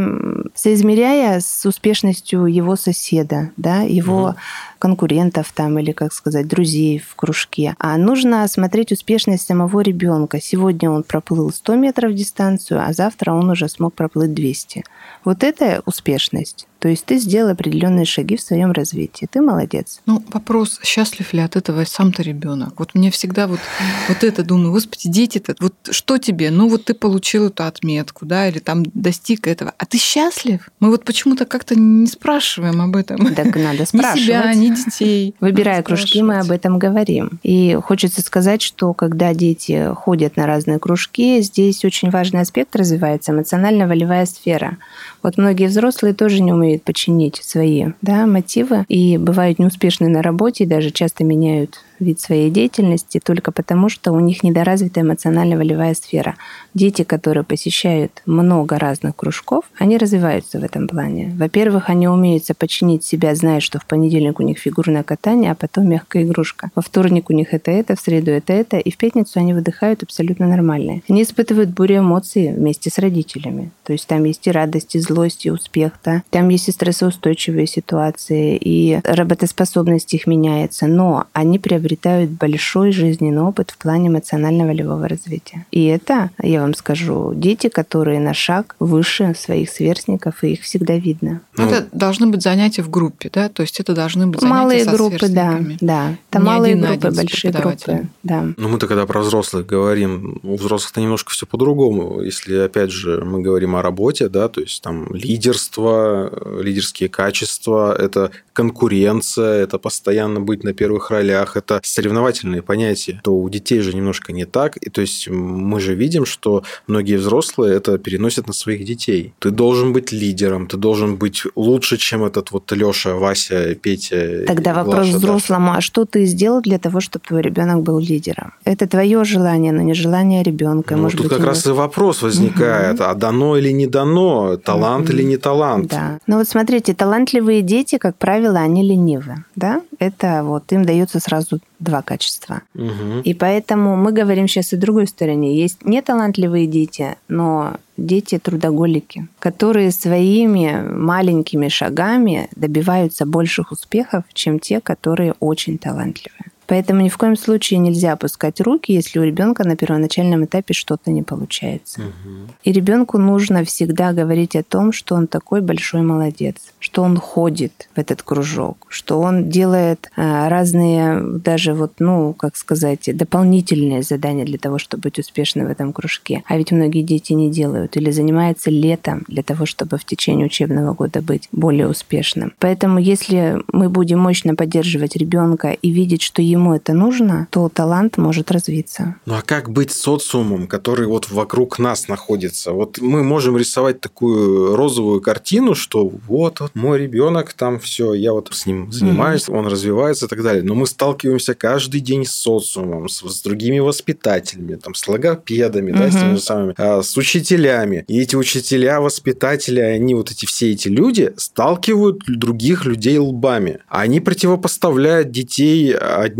соизмеряя с успешностью его соседа, да, его угу. Конкурентов там или, как сказать, друзей в кружке, а нужно смотреть успешность самого ребенка. Сегодня он проплыл 100 метров дистанцию, а завтра он уже смог проплыть 200. Вот это успешность. То есть ты сделал определенные шаги в своем развитии. Ты молодец. Ну, вопрос, счастлив ли от этого сам-то ребенок? Вот мне всегда вот, вот это думаю, господи, дети-то, вот что тебе? Ну, вот ты получил эту отметку, да, или там достиг этого. А ты счастлив? Мы вот почему-то как-то не спрашиваем об этом. Так надо спрашивать. Ни себя, ни детей. Выбирая кружки, мы об этом говорим. И хочется сказать, что когда дети ходят на разные кружки, здесь очень важный аспект развивается, эмоционально-волевая сфера. Вот многие взрослые тоже не умеют починить свои да, мотивы и бывают неуспешны на работе и даже часто меняют вид своей деятельности только потому, что у них недоразвитая эмоционально-волевая сфера. Дети, которые посещают много разных кружков, они развиваются в этом плане. Во-первых, они умеют починить себя, зная, что в понедельник у них фигурное катание, а потом мягкая игрушка. Во вторник у них это это, в среду это это, и в пятницу они выдыхают абсолютно нормально. Они испытывают бурю эмоций вместе с родителями. То есть там есть и радость, и злость, и успех, да. Там есть и стрессоустойчивые ситуации, и работоспособность их меняется, но они приобретают приобретают большой жизненный опыт в плане эмоционально-волевого развития. И это, я вам скажу, дети, которые на шаг выше своих сверстников, и их всегда видно. Ну, это должны быть занятия в группе, да? То есть это должны быть занятия малые со группы, да, да. Это малые группы, большие группы, да. Но мы-то когда про взрослых говорим, у взрослых-то немножко все по-другому. Если опять же мы говорим о работе, да, то есть там лидерство, лидерские качества, это конкуренция, это постоянно быть на первых ролях, это соревновательные понятия, то у детей же немножко не так. И то есть мы же видим, что многие взрослые это переносят на своих детей. Ты должен быть лидером, ты должен быть лучше, чем этот вот Леша, Вася, Петя. Тогда вопрос Глаша, взрослому, а что ты сделал для того, чтобы твой ребенок был лидером? Это твое желание, но не желание ребенка. Ну, Может тут быть, как раз и вопрос возникает, угу. а дано или не дано, талант угу. или не талант. Да. Ну вот смотрите, талантливые дети, как правило, они ленивы, да? Это вот им дается сразу два качества. Угу. И поэтому мы говорим сейчас о другой стороне. Есть неталантливые дети, но дети трудоголики, которые своими маленькими шагами добиваются больших успехов, чем те, которые очень талантливые. Поэтому ни в коем случае нельзя опускать руки, если у ребенка на первоначальном этапе что-то не получается. Угу. И ребенку нужно всегда говорить о том, что он такой большой молодец, что он ходит в этот кружок, что он делает а, разные даже вот, ну, как сказать, дополнительные задания для того, чтобы быть успешным в этом кружке. А ведь многие дети не делают или занимаются летом для того, чтобы в течение учебного года быть более успешным. Поэтому если мы будем мощно поддерживать ребенка и видеть, что ему ему это нужно, то талант может развиться. Ну а как быть социумом, который вот вокруг нас находится? Вот мы можем рисовать такую розовую картину, что вот, вот мой ребенок там все, я вот с ним занимаюсь, mm-hmm. он развивается и так далее. Но мы сталкиваемся каждый день с социумом, с, с другими воспитателями, там, с логопедами, mm-hmm. да, с теми же самыми, а, с учителями. И эти учителя, воспитатели, они вот эти все эти люди сталкивают других людей лбами. Они противопоставляют детей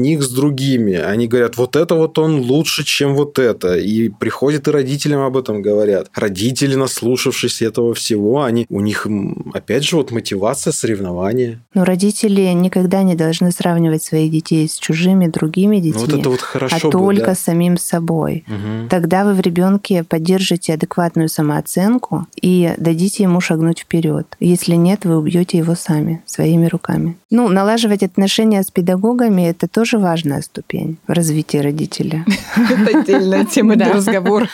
одних с другими. Они говорят, вот это вот он лучше, чем вот это. И приходят и родителям об этом говорят. Родители, наслушавшись этого всего, они, у них, опять же, вот мотивация, соревнования. Но родители никогда не должны сравнивать своих детей с чужими, другими детьми. Ну, вот это вот хорошо а бы, только да. самим собой. Угу. Тогда вы в ребенке поддержите адекватную самооценку и дадите ему шагнуть вперед. Если нет, вы убьете его сами, своими руками. Ну, налаживать отношения с педагогами это тоже важная ступень в развитии родителя. Это отдельная тема для разговора.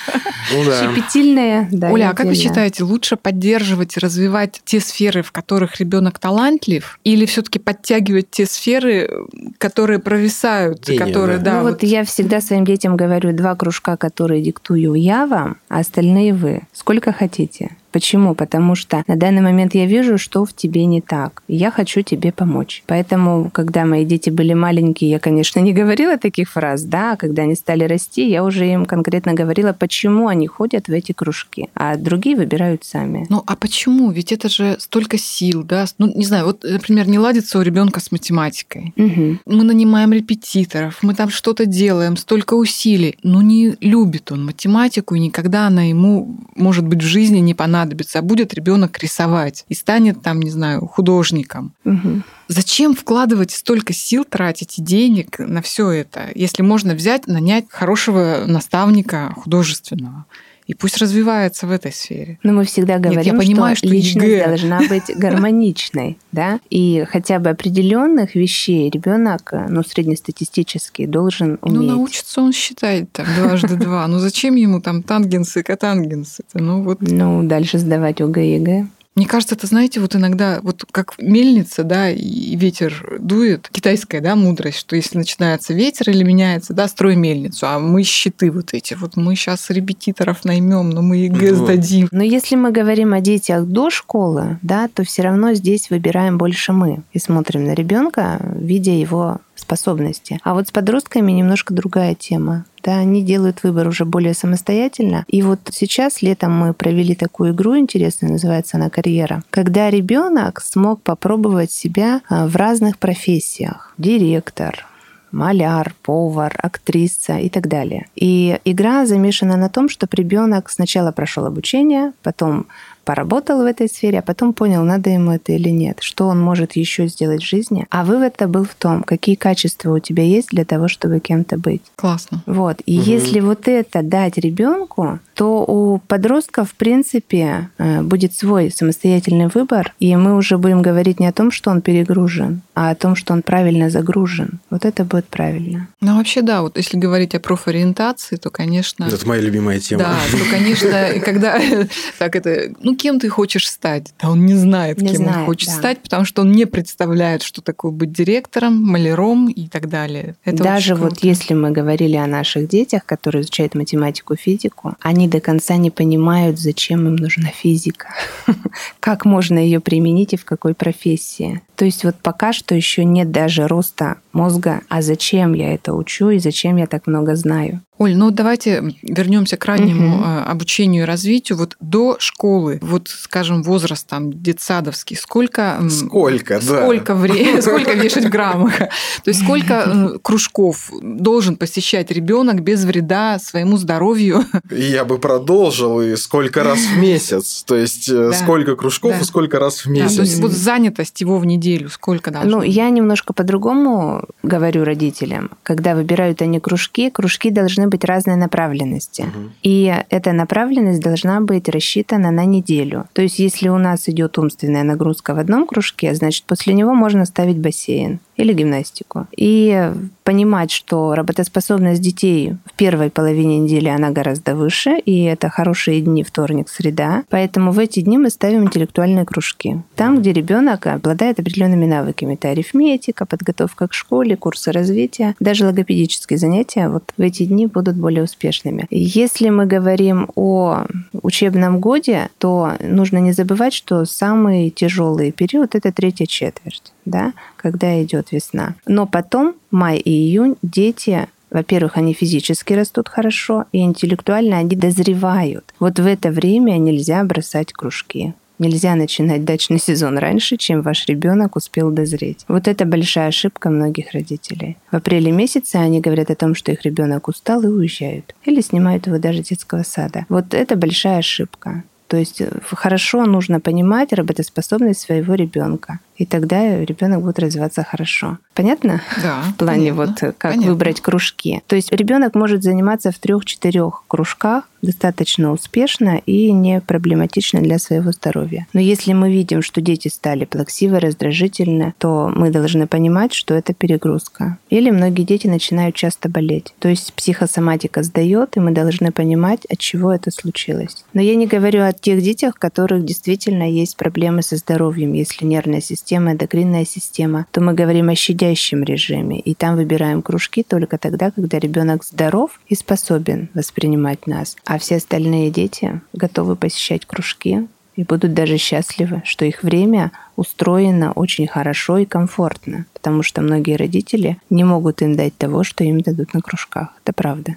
Ну Щепетильная, да. Оля, а как вы считаете, лучше поддерживать и развивать те сферы, в которых ребенок талантлив, или все-таки подтягивать те сферы, которые провисают, которые, да. Ну вот я всегда своим детям говорю, два кружка, которые диктую я вам, а остальные вы. Сколько хотите. Почему? Потому что на данный момент я вижу, что в тебе не так. И я хочу тебе помочь. Поэтому, когда мои дети были маленькие, я, конечно, не говорила таких фраз, да, а когда они стали расти, я уже им конкретно говорила, почему они ходят в эти кружки, а другие выбирают сами. Ну, а почему? Ведь это же столько сил, да? Ну, не знаю, вот, например, не ладится у ребенка с математикой. Угу. Мы нанимаем репетиторов, мы там что-то делаем, столько усилий. Но не любит он математику, и никогда она ему, может быть, в жизни не понадобится понадобится, а будет ребенок рисовать и станет там, не знаю, художником. Угу. Зачем вкладывать столько сил, тратить и денег на все это, если можно взять, нанять хорошего наставника художественного? И пусть развивается в этой сфере. Но мы всегда говорим, Нет, я понимаю, что, что личность ЕГЭ. должна быть гармоничной, да, и хотя бы определенных вещей ребенок, ну, среднестатистический, должен ну, уметь. Ну, научится он считать там дважды два. Ну, зачем ему там тангенсы, котангенсы? Ну, вот. Ну, дальше сдавать ОГЭ, ЕГЭ. Мне кажется, это, знаете, вот иногда, вот как мельница, да, и ветер дует, китайская, да, мудрость, что если начинается ветер или меняется, да, строй мельницу, а мы щиты вот эти, вот мы сейчас репетиторов наймем, но мы ЕГЭ угу. сдадим. Но если мы говорим о детях до школы, да, то все равно здесь выбираем больше мы и смотрим на ребенка, видя его способности. А вот с подростками немножко другая тема. Да, они делают выбор уже более самостоятельно. И вот сейчас летом мы провели такую игру интересную, называется она «Карьера», когда ребенок смог попробовать себя а, в разных профессиях. Директор, маляр, повар, актриса и так далее. И игра замешана на том, что ребенок сначала прошел обучение, потом поработал в этой сфере, а потом понял, надо ему это или нет, что он может еще сделать в жизни. А вывод-то был в том, какие качества у тебя есть для того, чтобы кем-то быть. Классно. Вот. И угу. если вот это дать ребенку, то у подростка, в принципе, э, будет свой самостоятельный выбор, и мы уже будем говорить не о том, что он перегружен, а о том, что он правильно загружен. Вот это будет правильно. Ну, вообще, да, вот если говорить о профориентации, то, конечно... Это моя любимая тема. Да, то, конечно, когда... Так, это... Ну, кем ты хочешь стать? Да он не знает, не кем знает, он хочет да. стать, потому что он не представляет, что такое быть директором, маляром и так далее. Это Даже вот если мы говорили о наших детях, которые изучают математику, физику, они до конца не понимают, зачем им нужна физика, как можно ее применить и в какой профессии. То есть вот пока что еще нет даже роста мозга, а зачем я это учу и зачем я так много знаю. Оль, ну давайте вернемся к раннему угу. обучению и развитию. Вот до школы, вот, скажем, возраст там детсадовский, сколько... Сколько, да. Сколько времени, сколько вешать в граммах? То есть сколько кружков должен посещать ребенок без вреда своему здоровью? Я бы продолжил, и сколько раз в месяц. То есть э, сколько кружков и сколько раз в месяц. то есть вот занятость его в неделю сколько должно Ну, я немножко по-другому говорю родителям. Когда выбирают они кружки, кружки должны должны быть разные направленности. Мгм. И эта направленность должна быть рассчитана на неделю. То есть, если у нас идет умственная нагрузка в одном кружке, значит, после него можно ставить бассейн или гимнастику. И понимать, что работоспособность детей в первой половине недели она гораздо выше, и это хорошие дни вторник, среда. Поэтому в эти дни мы ставим интеллектуальные кружки. Там, где ребенок обладает определенными навыками. Это арифметика, подготовка к школе, курсы развития, даже логопедические занятия вот в эти дни будут более успешными. Если мы говорим о учебном годе, то нужно не забывать, что самый тяжелый период это третья четверть, да, когда идет весна. Но потом май и июнь дети во-первых, они физически растут хорошо, и интеллектуально они дозревают. Вот в это время нельзя бросать кружки. Нельзя начинать дачный сезон раньше, чем ваш ребенок успел дозреть. Вот это большая ошибка многих родителей. В апреле месяце они говорят о том, что их ребенок устал и уезжают. Или снимают его даже детского сада. Вот это большая ошибка. То есть э, хорошо нужно понимать работоспособность своего ребенка. И тогда ребенок будет развиваться хорошо. Понятно? Да. В плане понятно, вот э, как понятно. выбрать кружки. То есть ребенок может заниматься в трех-четырех кружках достаточно успешно и не проблематично для своего здоровья. Но если мы видим, что дети стали плаксивы, раздражительны, то мы должны понимать, что это перегрузка. Или многие дети начинают часто болеть. То есть психосоматика сдает, и мы должны понимать, от чего это случилось. Но я не говорю о тех детях, у которых действительно есть проблемы со здоровьем. Если нервная система, эндокринная система, то мы говорим о щадящем режиме. И там выбираем кружки только тогда, когда ребенок здоров и способен воспринимать нас. А все остальные дети готовы посещать кружки и будут даже счастливы, что их время устроено очень хорошо и комфортно, потому что многие родители не могут им дать того, что им дадут на кружках. Это правда.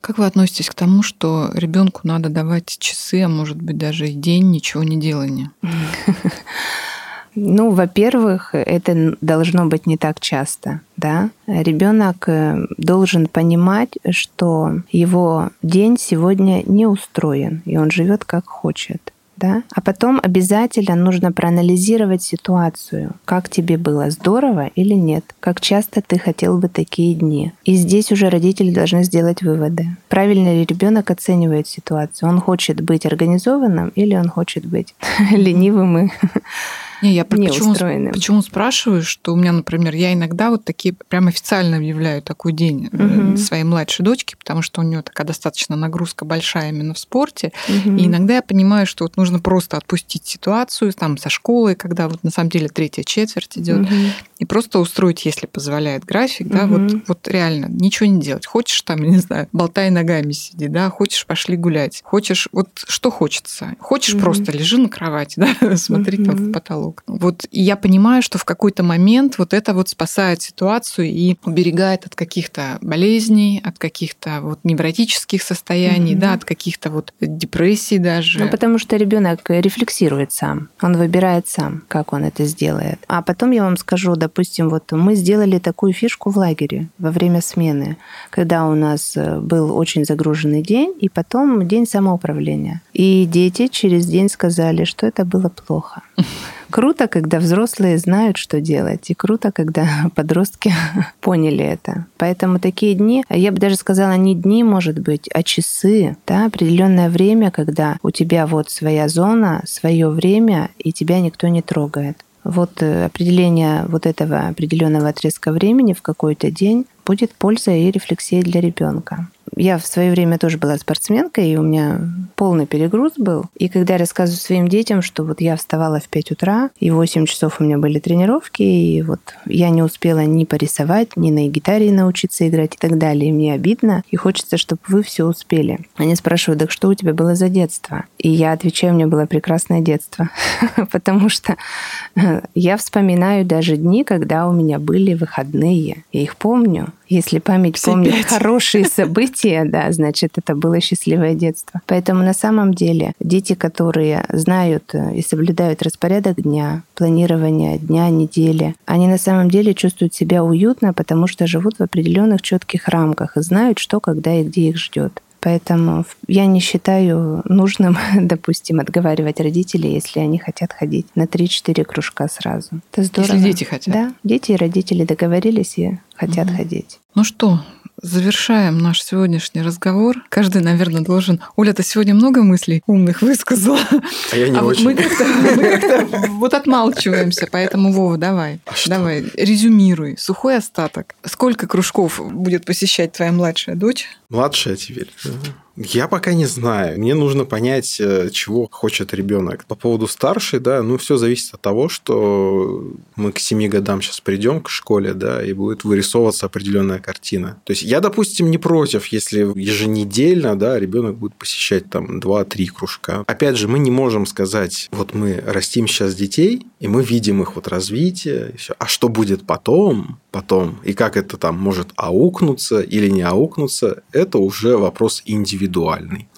Как вы относитесь к тому, что ребенку надо давать часы, а может быть даже и день ничего не делания? Ну, во-первых, это должно быть не так часто, да. Ребенок э, должен понимать, что его день сегодня не устроен, и он живет как хочет. Да? А потом обязательно нужно проанализировать ситуацию. Как тебе было, здорово или нет? Как часто ты хотел бы такие дни? И здесь уже родители должны сделать выводы. Правильно ли ребенок оценивает ситуацию? Он хочет быть организованным или он хочет быть ленивым и Не, я про- почему, почему спрашиваю, что у меня, например, я иногда вот такие прям официально объявляю такой день Мгм. своей младшей дочке, потому что у нее такая достаточно нагрузка большая именно в спорте, Мгм. И иногда я понимаю, что вот нужно просто отпустить ситуацию там со школой, когда вот на самом деле третья четверть идет, Мгм. И просто устроить, если позволяет график, да, Мгм. вот, вот реально ничего не делать. Хочешь там, не знаю, болтай ногами сиди, да, хочешь пошли гулять, хочешь вот что хочется, хочешь Мгм. просто лежи на кровати, да, смотри там в потолок. Вот и я понимаю, что в какой-то момент вот это вот спасает ситуацию и уберегает от каких-то болезней, от каких-то вот невротических состояний, Мгм. да, от каких-то вот депрессий даже. Ну, потому что ребенок рефлексирует сам, он выбирает сам, как он это сделает. А потом я вам скажу, допустим, вот мы сделали такую фишку в лагере во время смены, когда у нас э, был очень загруженный день, и потом день самоуправления. И дети через день сказали, что это было плохо. Круто, когда взрослые знают, что делать, и круто, когда подростки поняли это. Поэтому такие дни, я бы даже сказала, не дни, может быть, а часы, да, определенное время, когда у тебя вот своя зона, свое время, и тебя никто не трогает. Вот э, определение вот этого определенного отрезка времени в какой-то день будет польза и рефлексия для ребенка. Я в свое время тоже была спортсменкой, и у меня полный перегруз был. И когда я рассказываю своим детям, что вот я вставала в 5 утра, и 8 часов у меня были тренировки, и вот я не успела ни порисовать, ни на гитаре научиться играть и так далее, и мне обидно, и хочется, чтобы вы все успели. Они спрашивают, так что у тебя было за детство? И я отвечаю, у меня было прекрасное детство, потому что я вспоминаю даже дни, когда у меня были выходные. Я их помню. Если память Все помнит пять. хорошие события, да, значит, это было счастливое детство. Поэтому на самом деле дети, которые знают э, и соблюдают распорядок дня, планирование дня, недели, они на самом деле чувствуют себя уютно, потому что живут в определенных четких рамках и знают, что, когда и где их ждет. Поэтому я не считаю нужным, допустим, отговаривать родителей, если они хотят ходить на 3-4 кружка сразу. Это здорово. Если дети хотят. Да, дети и родители договорились и хотят Мгм. ходить. Ну что, завершаем наш сегодняшний разговор. Каждый, наверное, должен... Оля, ты сегодня много мыслей умных высказала. А я не а очень. Вот мы как-то, мы как-то вот отмалчиваемся, поэтому, Вова, давай. А что? давай, резюмируй. Сухой остаток. Сколько кружков будет посещать твоя младшая дочь? Младшая теперь. Я пока не знаю. Мне нужно понять, э, чего хочет ребенок. По поводу старшей, да, ну все зависит от того, что мы к 7 годам сейчас придем к школе, да, и будет вырисовываться определенная картина. То есть я, допустим, не против, если еженедельно, да, ребенок будет посещать там 2-3 кружка. Опять же, мы не можем сказать, вот мы растим сейчас детей, и мы видим их вот развитие, а что будет потом, потом, и как это там может аукнуться или не аукнуться, это уже вопрос индивидуальный.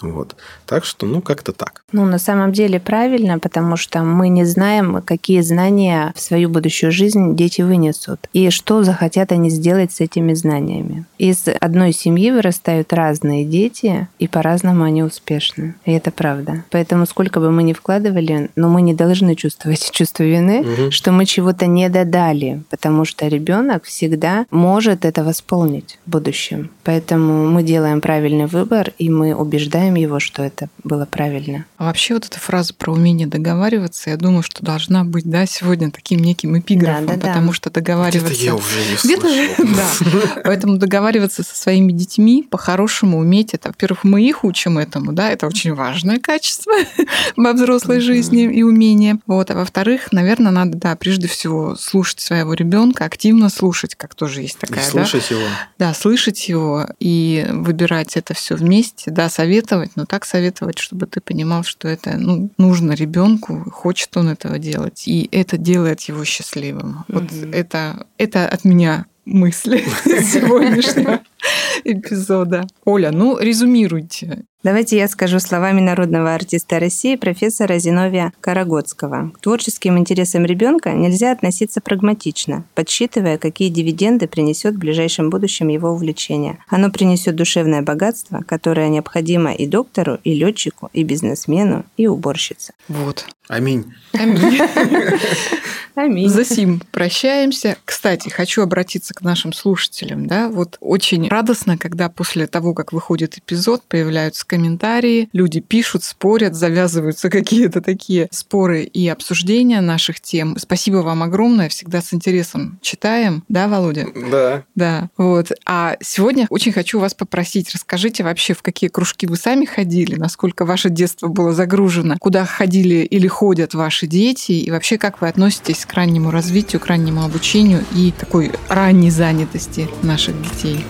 Вот. Так что, ну, как-то так. Ну, на самом деле правильно, потому что мы не знаем, какие знания в свою будущую жизнь дети вынесут и что захотят они сделать с этими знаниями. Из одной семьи вырастают разные дети, и по-разному они успешны. И это правда. Поэтому сколько бы мы ни вкладывали, но мы не должны чувствовать чувство вины, Мгм. что мы чего-то не додали, потому что ребенок всегда может это восполнить в будущем. Поэтому мы делаем правильный выбор, и мы убеждаем его, что это было правильно. А вообще вот эта фраза про умение договариваться, я думаю, что должна быть, да, сегодня таким неким эпиграфом, Да-да-да. потому что договариваться... Это я уже не Где-то, да. Поэтому договариваться со своими детьми по-хорошему уметь это. Во-первых, мы их учим этому, да, это очень важное качество во взрослой жизни и умение. Вот. А во-вторых, наверное, надо, да, прежде всего слушать своего ребенка, активно слушать, как тоже есть И такая, да, слушать его. да, слышать его и выбирать это все вместе, да, советовать, но так советовать, чтобы ты понимал, что это ну, нужно ребенку, хочет он этого делать, и это делает его счастливым. Вот Мгм. это, это от меня мысли сегодняшнего эпизода. Оля, ну резюмируйте. Давайте я скажу словами народного артиста России профессора Зиновия Карагодского. К творческим интересам ребенка нельзя относиться прагматично, подсчитывая, какие дивиденды принесет в ближайшем будущем его увлечение. Оно принесет душевное богатство, которое необходимо и доктору, и летчику, и бизнесмену, и уборщице. Вот. Аминь. Аминь. Аминь. За сим прощаемся. Кстати, хочу обратиться к нашим слушателям. Да? Вот очень радостно, когда после того, как выходит эпизод, появляются комментарии, люди пишут, спорят, завязываются какие-то такие споры и обсуждения наших тем. Спасибо вам огромное, всегда с интересом читаем. Да, Володя? Да. Да, вот. А сегодня очень хочу вас попросить, расскажите вообще, в какие кружки вы сами ходили, насколько ваше детство было загружено, куда ходили или ходят ваши дети, и вообще как вы относитесь к раннему развитию, к раннему обучению и такой ранней занятости наших детей.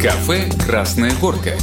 Кафе «Красная горка».